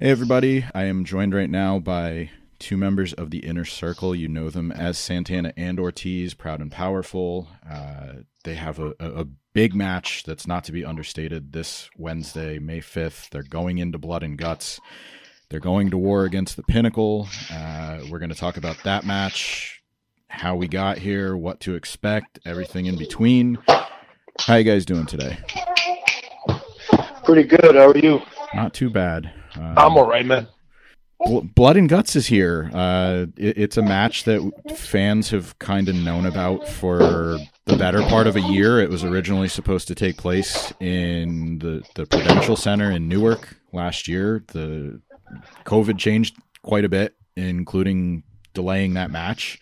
Hey, everybody. I am joined right now by two members of the inner circle. You know them as Santana and Ortiz, proud and powerful. Uh, they have a, a, big match that's not to be understated this Wednesday, May 5th. They're going into blood and guts. They're going to war against the pinnacle. Uh, we're going to talk about that match, how we got here, what to expect, everything in between. How you guys doing today? Pretty good. How are you? Not too bad. Uh, I'm all right, man. Blood and Guts is here. Uh, it, it's a match that fans have kind of known about for the better part of a year. It was originally supposed to take place in the, the Prudential Center in Newark last year. The COVID changed quite a bit, including delaying that match.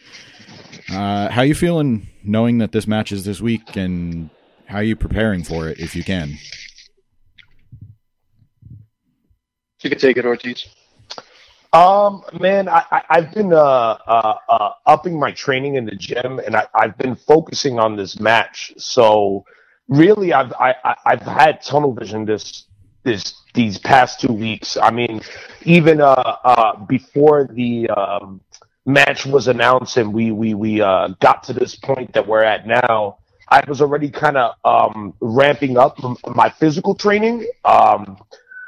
Uh, how you feeling knowing that this match is this week, and how are you preparing for it if you can? You can take it, Ortiz. Um, man, I, have been uh, uh, uh, upping my training in the gym, and I, have been focusing on this match. So, really, I've I, I've had tunnel vision this this these past two weeks. I mean, even uh, uh, before the um, match was announced and we we we uh, got to this point that we're at now, I was already kind of um, ramping up my physical training. Um,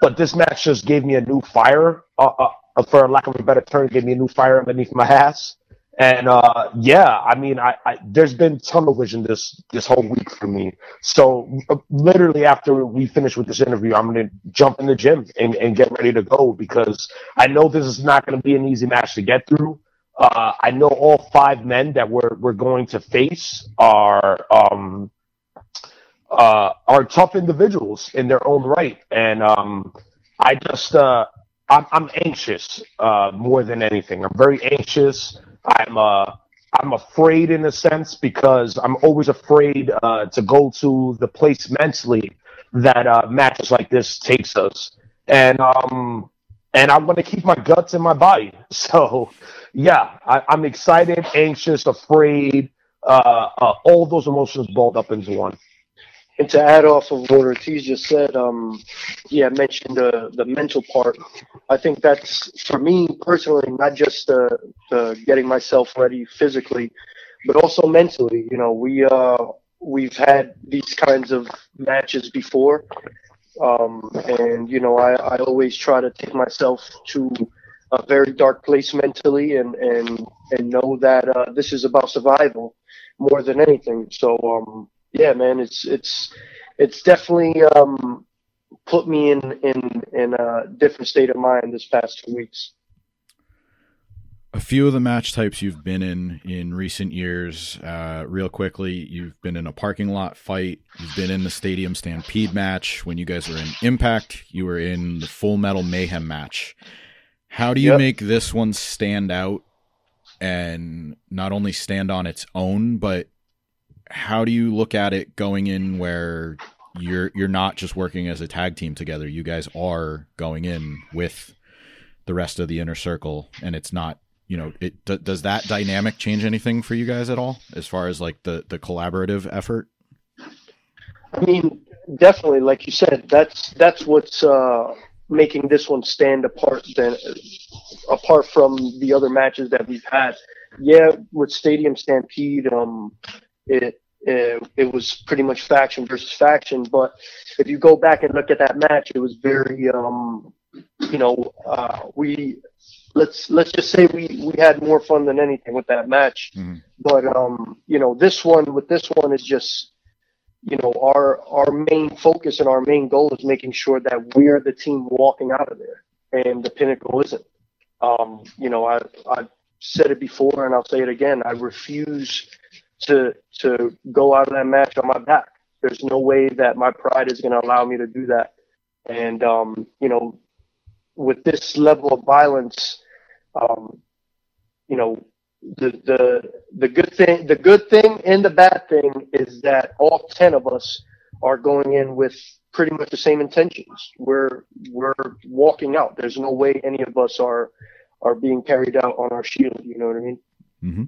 but this match just gave me a new fire, uh, uh, for lack of a better term, gave me a new fire underneath my ass. And uh, yeah, I mean, I, I, there's been tunnel vision this this whole week for me. So uh, literally after we finish with this interview, I'm gonna jump in the gym and, and get ready to go because I know this is not gonna be an easy match to get through. Uh, I know all five men that we're we're going to face are um, uh, are tough individuals in their own right, and um, I just uh, I'm, I'm anxious uh, more than anything. I'm very anxious. I'm uh, I'm afraid in a sense because I'm always afraid uh, to go to the place mentally that uh, matches like this takes us, and um, and I want to keep my guts in my body. So, yeah, I, am excited, anxious, afraid, uh, uh, all those emotions balled up into one. And to add off of what Ortiz just said, um, yeah, mentioned the the mental part. I think that's for me personally, not just the, the getting myself ready physically, but also mentally. You know, we uh, we've had these kinds of matches before, um, and you know, I, I always try to take myself to a very dark place mentally, and and and know that uh, this is about survival more than anything. So. Um, yeah, man, it's it's it's definitely um, put me in in in a different state of mind this past two weeks. A few of the match types you've been in in recent years, uh, real quickly, you've been in a parking lot fight. You've been in the stadium stampede match. When you guys were in Impact, you were in the Full Metal Mayhem match. How do you yep. make this one stand out and not only stand on its own, but how do you look at it going in where you're you're not just working as a tag team together? You guys are going in with the rest of the inner circle and it's not you know it d- does that dynamic change anything for you guys at all as far as like the the collaborative effort? I mean definitely like you said that's that's what's uh making this one stand apart than apart from the other matches that we've had. Yeah with stadium stampede um it, it, it was pretty much faction versus faction. But if you go back and look at that match, it was very, um, you know, uh, we let's let's just say we we had more fun than anything with that match. Mm-hmm. But um, you know, this one with this one is just you know our our main focus and our main goal is making sure that we're the team walking out of there and the pinnacle isn't um, you know i i said it before and i'll say it again i refuse to to go out of that match on my back. There's no way that my pride is going to allow me to do that. And um, you know, with this level of violence, um, you know, the the the good thing the good thing and the bad thing is that all ten of us are going in with pretty much the same intentions. We're we're walking out. There's no way any of us are are being carried out on our shield. You know what I mean? Mm-hmm.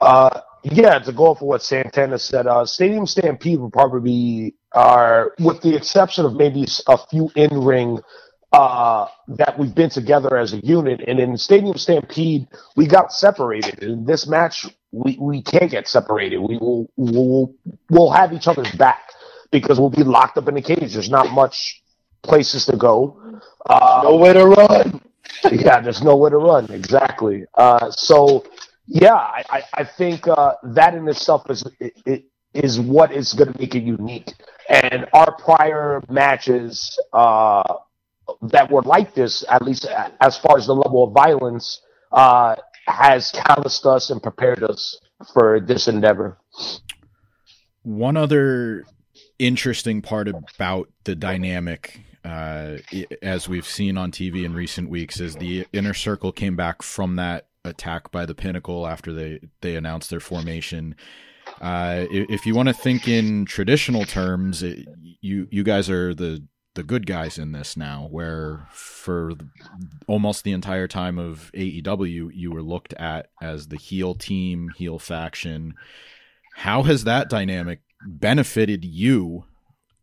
Uh, yeah, to go off of what Santana said, uh, Stadium Stampede will probably be, uh, with the exception of maybe a few in ring uh, that we've been together as a unit. And in Stadium Stampede, we got separated. In this match, we, we can't get separated. We will we'll, we'll have each other's back because we'll be locked up in the cage. There's not much places to go. Uh, nowhere to run. yeah, there's nowhere to run. Exactly. Uh, so yeah, I, I think uh, that in itself is it, is what is going to make it unique. And our prior matches uh, that were like this, at least as far as the level of violence, uh, has calloused us and prepared us for this endeavor. One other interesting part about the dynamic, uh, as we've seen on TV in recent weeks, is the inner circle came back from that attack by the Pinnacle after they they announced their formation. Uh, if you want to think in traditional terms, it, you you guys are the the good guys in this now, where for almost the entire time of AEW, you were looked at as the heel team, heel faction. How has that dynamic benefited you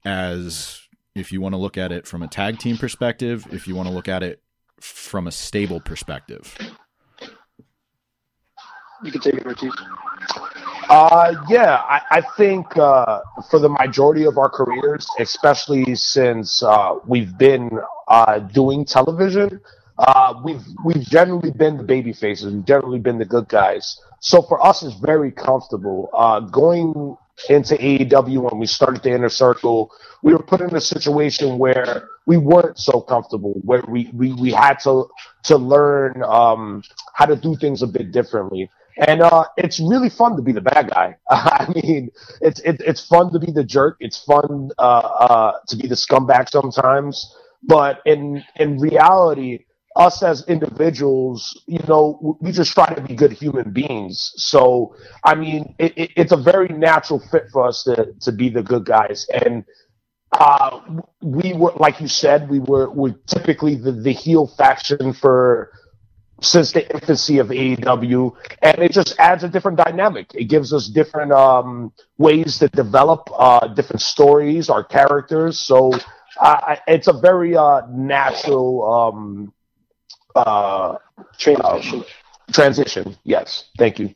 as if you want to look at it from a tag team perspective, if you want to look at it from a stable perspective? You can take it, Ortiz. Uh, yeah, I, I think uh, for the majority of our careers, especially since uh, we've been uh, doing television, uh, we've we've generally been the baby faces. We've generally been the good guys. So for us, it's very comfortable. Uh, going into AEW when we started the inner circle, we were put in a situation where we weren't so comfortable, where we, we, we had to to learn um, how to do things a bit differently. And uh, it's really fun to be the bad guy. I mean, it's it, it's fun to be the jerk. It's fun uh, uh, to be the scumbag sometimes. But in in reality, us as individuals, you know, we just try to be good human beings. So, I mean, it, it, it's a very natural fit for us to to be the good guys. And uh, we were, like you said, we were we typically the, the heel faction for since the infancy of AEW, and it just adds a different dynamic. It gives us different um, ways to develop uh, different stories, our characters. So uh, it's a very uh, natural um, uh, transition. transition. Yes, thank you.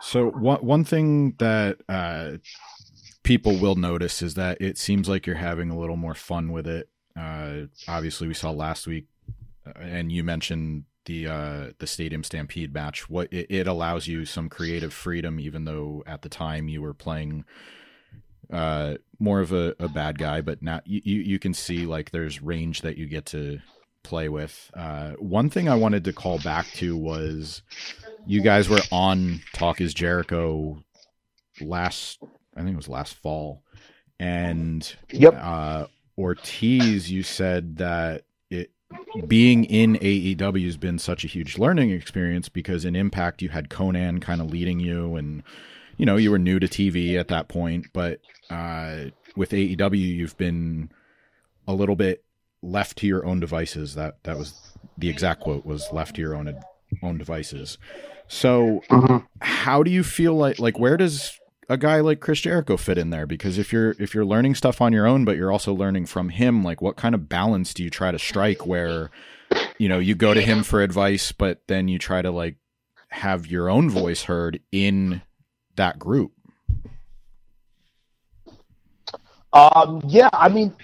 So one one thing that uh, people will notice is that it seems like you're having a little more fun with it. Uh, obviously, we saw last week, and you mentioned the uh, the Stadium Stampede match. What it, it, allows you some creative freedom, even though at the time you were playing uh, more of a, a bad guy, but now you, you can see like there's range that you get to play with. Uh, one thing I wanted to call back to was you guys were on Talk Is Jericho last, I think it was last fall, and yep. Uh, Ortiz, you said that being in AEW has been such a huge learning experience because in Impact you had Konnan kind of leading you, and you know you were new to TV at that point. But uh, with AEW, you've been a little bit left to your own devices. That that was the exact quote was left to your own own devices. So, mm-hmm. how do you feel like like where does a guy like Chris Jericho fit in there? Because if you're if you're learning stuff on your own, but you're also learning from him, like what kind of balance do you try to strike where you know you go to him for advice, but then you try to like have your own voice heard in that group? Um, yeah, I mean,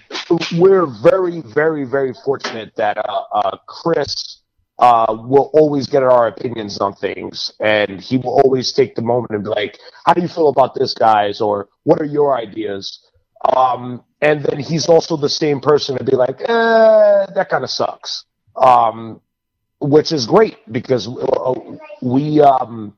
we're very, very, very fortunate that uh, uh, Chris uh, will always get our opinions on things, and he will always take the moment and be like, "How do you feel about this, guys?" or "What are your ideas?" Um, and then he's also the same person to be like, eh, "That kind of sucks," um, which is great because uh, we um,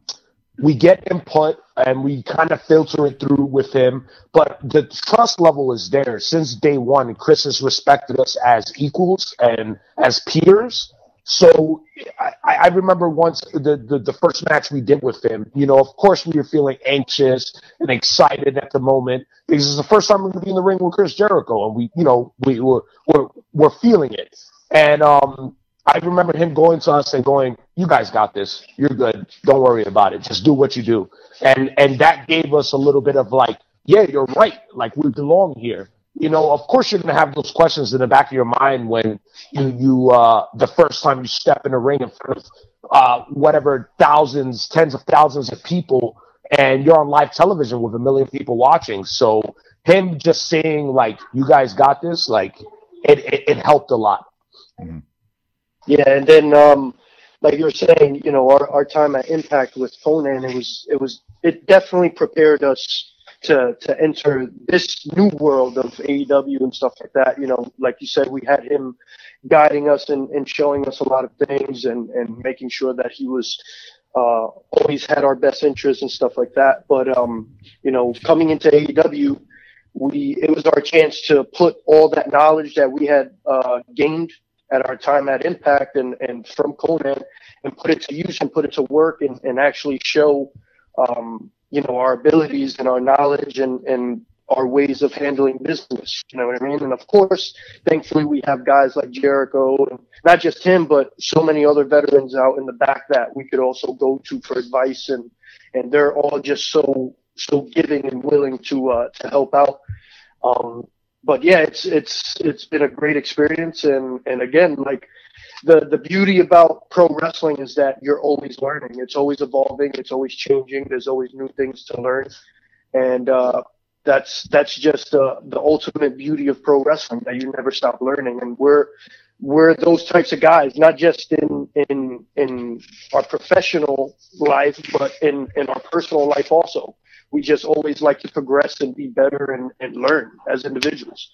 we get input and we kind of filter it through with him. But the trust level is there since day one. Chris has respected us as equals and as peers so I, I remember once the, the, the first match we did with him. You know, of course we were feeling anxious and excited at the moment because it's the first time we're going to be in the ring with Chris Jericho, and we, you know, we were we're, we're feeling it. And um, I remember him going to us and going, "You guys got this. You're good. Don't worry about it. Just do what you do." And and that gave us a little bit of like, "Yeah, you're right. Like we belong here." You know, of course you're gonna have those questions in the back of your mind when you you uh, the first time you step in a ring in front of uh, whatever thousands, tens of thousands of people, and you're on live television with a million people watching. So him just saying like, "You guys got this," like it it, it helped a lot. Mm-hmm. Yeah, and then um, like you were saying, you know, our, our time at Impact with Konnan, it was it was it definitely prepared us to to enter this new world of AEW and stuff like that. You know, like you said, we had him guiding us and, and showing us a lot of things and, and making sure that he was uh, always had our best interests and stuff like that. But um, you know, coming into AEW, we it was our chance to put all that knowledge that we had uh, gained at our time at Impact and, and from Konnan and put it to use and put it to work and, and actually show, um, you know, our abilities and our knowledge and, and our ways of handling business. You know what I mean? And of course, thankfully, we have guys like Jericho, and not just him, but so many other veterans out in the back that we could also go to for advice, and and they're all just so so giving and willing to uh, to help out. Um, but yeah, it's it's it's been a great experience, and and again, like the the beauty about pro wrestling is that you're always learning. It's always evolving. It's always changing. There's always new things to learn, and uh, that's that's just uh, the ultimate beauty of pro wrestling that you never stop learning. And we're we're those types of guys, not just in in in our professional life, but in in our personal life also we just always like to progress and be better and, and learn as individuals.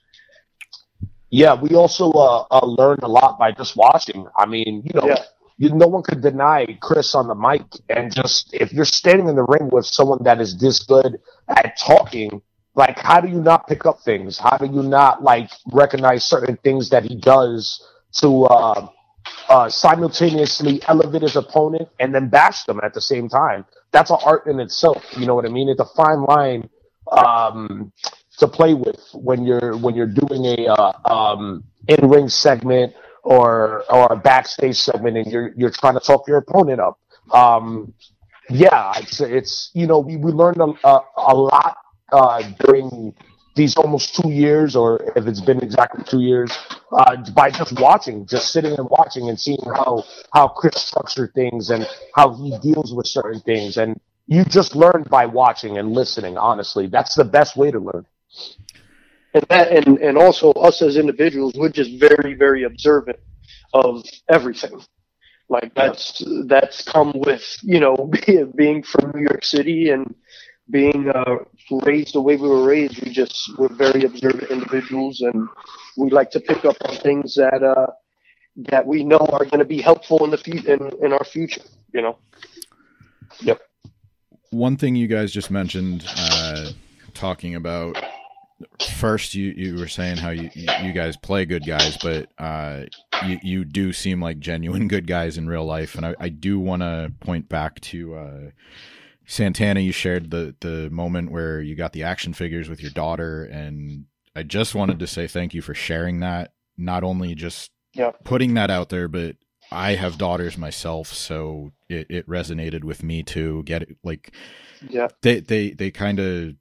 Yeah, we also uh, uh, learned a lot by just watching. I mean, you know, yeah. you, no one could deny Chris on the mic. And just if you're standing in the ring with someone that is this good at talking, like, how do you not pick up things? How do you not like recognize certain things that he does to uh, uh, simultaneously elevate his opponent and then bash them at the same time. That's an art in itself. You know what I mean? It's a fine line um, to play with when you're when you're doing a uh, um, in ring segment or or a backstage segment and you're you're trying to talk your opponent up. Um, yeah, it's it's you know we, we learned a, a, a lot uh, during these almost two years, or if it's been exactly two years, uh, by just watching, just sitting and watching and seeing how how Chris structured things and how he deals with certain things, and you just learn by watching and listening. Honestly, that's the best way to learn. And that, and and also us as individuals, we're just very very observant of everything. Like that's that's come with you know being from New York City and being uh, raised the way we were raised, we just were very observant individuals, and we like to pick up on things that uh, that we know are going to be helpful in the fu- in, in our future. You know. Yep. One thing you guys just mentioned, uh, talking about first, you you were saying how you you guys play good guys, but uh, you you do seem like genuine good guys in real life, and I, I do want to point back to uh, Santana, you shared the the moment where you got the action figures with your daughter, and I just wanted to say thank you for sharing that. Not only just yep. putting that out there, but I have daughters myself, so it, it resonated with me too. Get it? Like, yeah, they they they kind of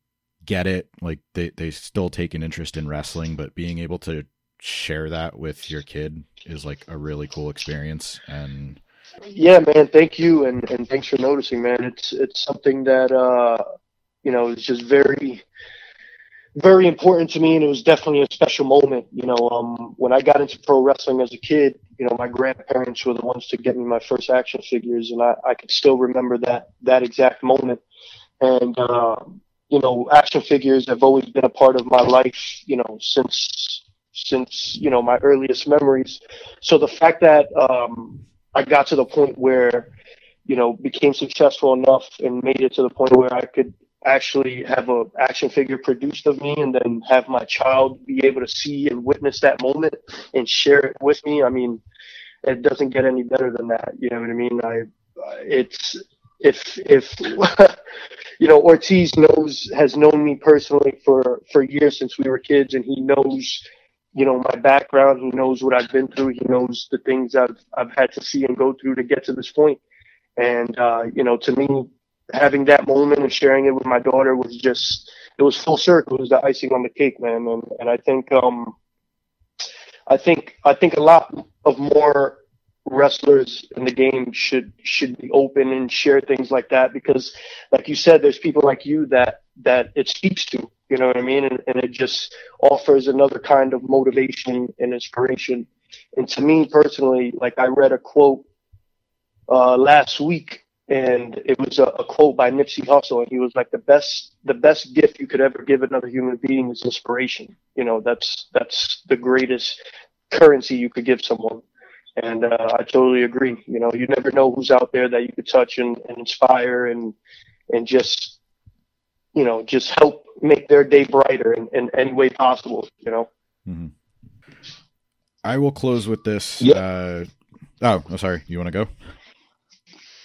get it. Like they they still take an interest in wrestling, but being able to share that with your kid is like a really cool experience and yeah, man. Thank you, and and thanks for noticing, man. It's it's something that uh, you know is just very very important to me, and it was definitely a special moment. You know, um, when I got into pro wrestling as a kid, you know, my grandparents were the ones to get me my first action figures, and I, I could still remember that that exact moment. And uh, you know, action figures have always been a part of my life. You know, since since you know my earliest memories. So the fact that um, I got to the point where, you know, became successful enough and made it to the point where I could actually have a action figure produced of me and then have my child be able to see and witness that moment and share it with me. I mean, it doesn't get any better than that. You know what I mean? I, it's, if, if, you know, Ortiz knows, has known me personally for, for years since we were kids and he knows you know my background. He knows what I've been through. He knows the things I've I've had to see and go through to get to this point. And uh, you know, to me, having that moment and sharing it with my daughter was just it was full circle. It was the icing on the cake, man. And and I think um, I think I think a lot of more wrestlers in the game should should be open and share things like that because like you said there's people like you that that it speaks to you know what i mean? And, and it just offers another kind of motivation and inspiration. And to me personally like i read a quote uh, last week and it was a, a quote by nipsey hussle and he was like the best the best gift you could ever give another human being is inspiration. You know that's that's the greatest currency you could give someone and uh, I totally agree. You know, you never know who's out there that you could touch and, and inspire and and just you know just help make their day brighter in, in any way possible. You know. Mm-hmm. I will close with this. Yeah. Uh, oh, oh, sorry. You want to go?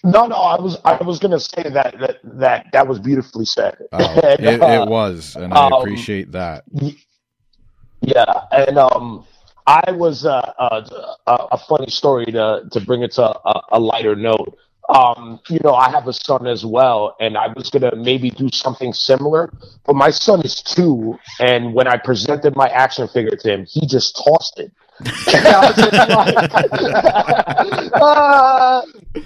No, no. I was I was going to say that that that that was beautifully said. Oh, and, it, uh, it was, and I um, appreciate that. Yeah, and um, I was uh, uh, a funny story to to bring it to a, a lighter note. Um, you know, I have a son as well, and I was gonna maybe do something similar. But my son is two, and when I presented my action figure to him, he just tossed it. uh,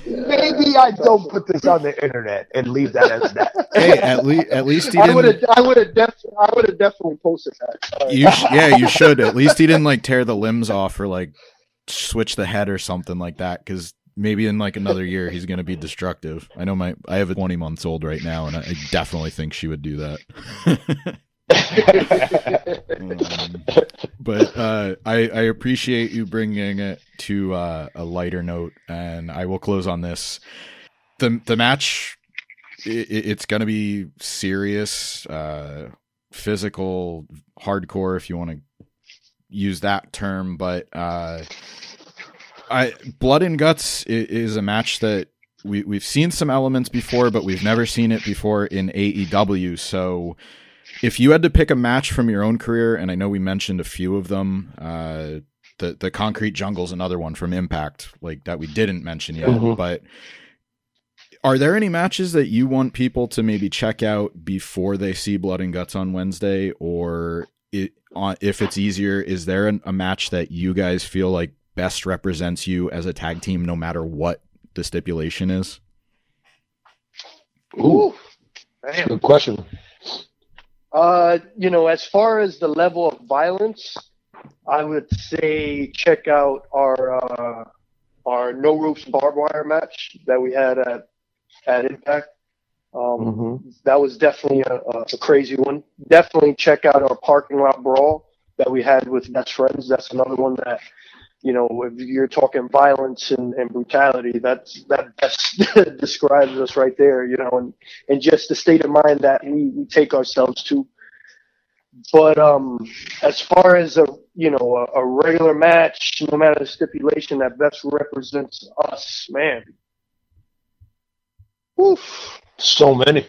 maybe I don't put this on the internet and leave that as that. Hey, at least at least he didn't. I would have. I would have def- I would have definitely posted that. You sh- yeah, you should. At least he didn't like tear the limbs off or like switch the head or something like that. Because maybe in like another year he's going to be destructive. I know my I have a twenty months old right now, and I, I definitely think she would do that. but uh, I, I, appreciate you bringing it to uh, a lighter note, and I will close on this. the The match, it, it's going to be serious, uh, physical, hardcore, if you want to use that term. But uh, I, Blood and Guts is a match that we we've seen some elements before, but we've never seen it before in AEW. So if you had to pick a match from your own career, and I know we mentioned a few of them, uh, the the Concrete Jungle's another one from Impact, like that we didn't mention yet. Mm-hmm. But are there any matches that you want people to maybe check out before they see Blood and Guts on Wednesday, or it, on, if it's easier, is there an, a match that you guys feel like best represents you as a tag team, no matter what the stipulation is? Ooh, good question. Uh, you know, as far as the level of violence, I would say check out our uh, our no ropes barbed wire match that we had at at Impact. Um, mm-hmm. That was definitely a, a, crazy one. Definitely check out our parking lot brawl that we had with best friends. That's another one that you know, if you're talking violence and, and brutality, that's that best describes us right there, you know, and, and just the state of mind that we, we take ourselves to. But um, as far as a you know a, a regular match, no matter the stipulation, that best represents us, man. Oof, so many.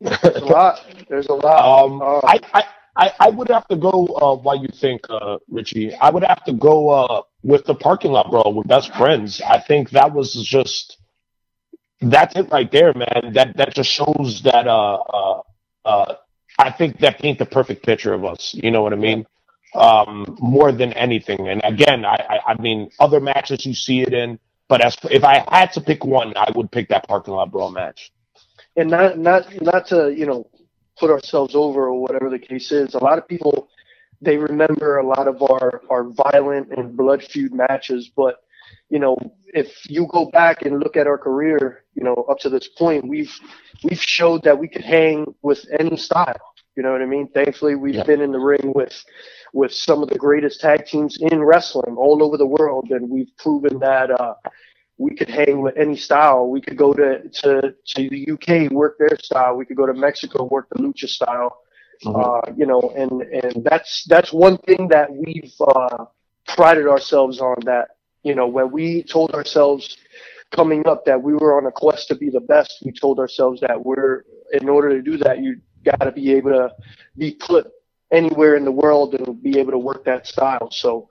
There's a lot. There's a lot. Um, uh, I, I I, I would have to go. Uh, why you think, uh, Richie? I would have to go uh, with the parking lot brawl with best friends. I think that was just that's it right there, man. That that just shows that. Uh, uh, uh, I think that paint the perfect picture of us. You know what I mean? Um, more than anything. And again, I, I, I mean, other matches you see it in, but as if I had to pick one, I would pick that parking lot brawl match. And not not not to you know put ourselves over or whatever the case is. A lot of people they remember a lot of our our violent and blood feud matches, but you know, if you go back and look at our career, you know, up to this point, we've we've showed that we could hang with any style. You know what I mean? Thankfully, we've yeah. been in the ring with with some of the greatest tag teams in wrestling all over the world, and we've proven that uh, we could hang with any style. We could go to, to, to the UK, work their style. We could go to Mexico, work the lucha style. Mm-hmm. Uh, you know, and, and that's, that's one thing that we've, uh, prided ourselves on that, you know, when we told ourselves coming up that we were on a quest to be the best, we told ourselves that we're, in order to do that, you got to be able to be put anywhere in the world and be able to work that style. So,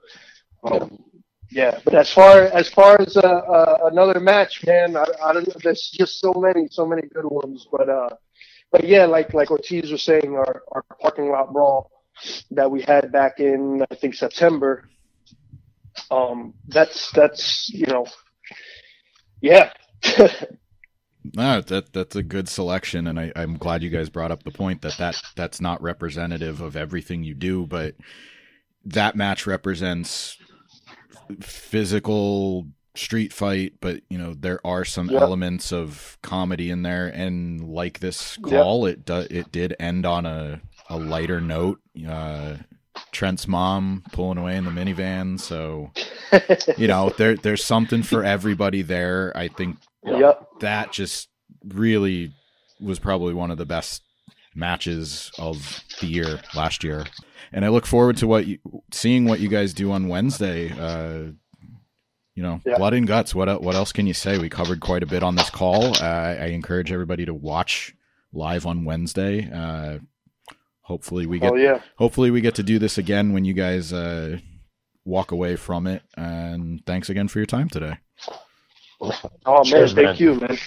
um, yeah. But as far as far as uh, uh, another match, man, I, I don't know. There's just so many, so many good ones. But uh, but yeah, like like Ortiz was saying, our our parking lot brawl that we had back in I think September. Um, that's that's you know, yeah. No, that that's a good selection, and I, I'm glad you guys brought up the point that, that that's not representative of everything you do, but that match represents physical street fight, but you know there are some Yep. elements of comedy in there, and like this call, it do, it did end on a a lighter note. Uh, Trent's mom pulling away in the minivan, so you know there there's something for everybody there. I think yep. that just really was probably one of the best matches of the year last year. And I look forward to what you, seeing what you guys do on Wednesday. Uh, you know, Yeah. blood and guts. What what else can you say? We covered quite a bit on this call. Uh, I encourage everybody to watch live on Wednesday. Uh, hopefully we get Oh yeah. hopefully we get to do this again when you guys uh, walk away from it. And thanks again for your time today. Oh man, Cheers, thank man. you, man.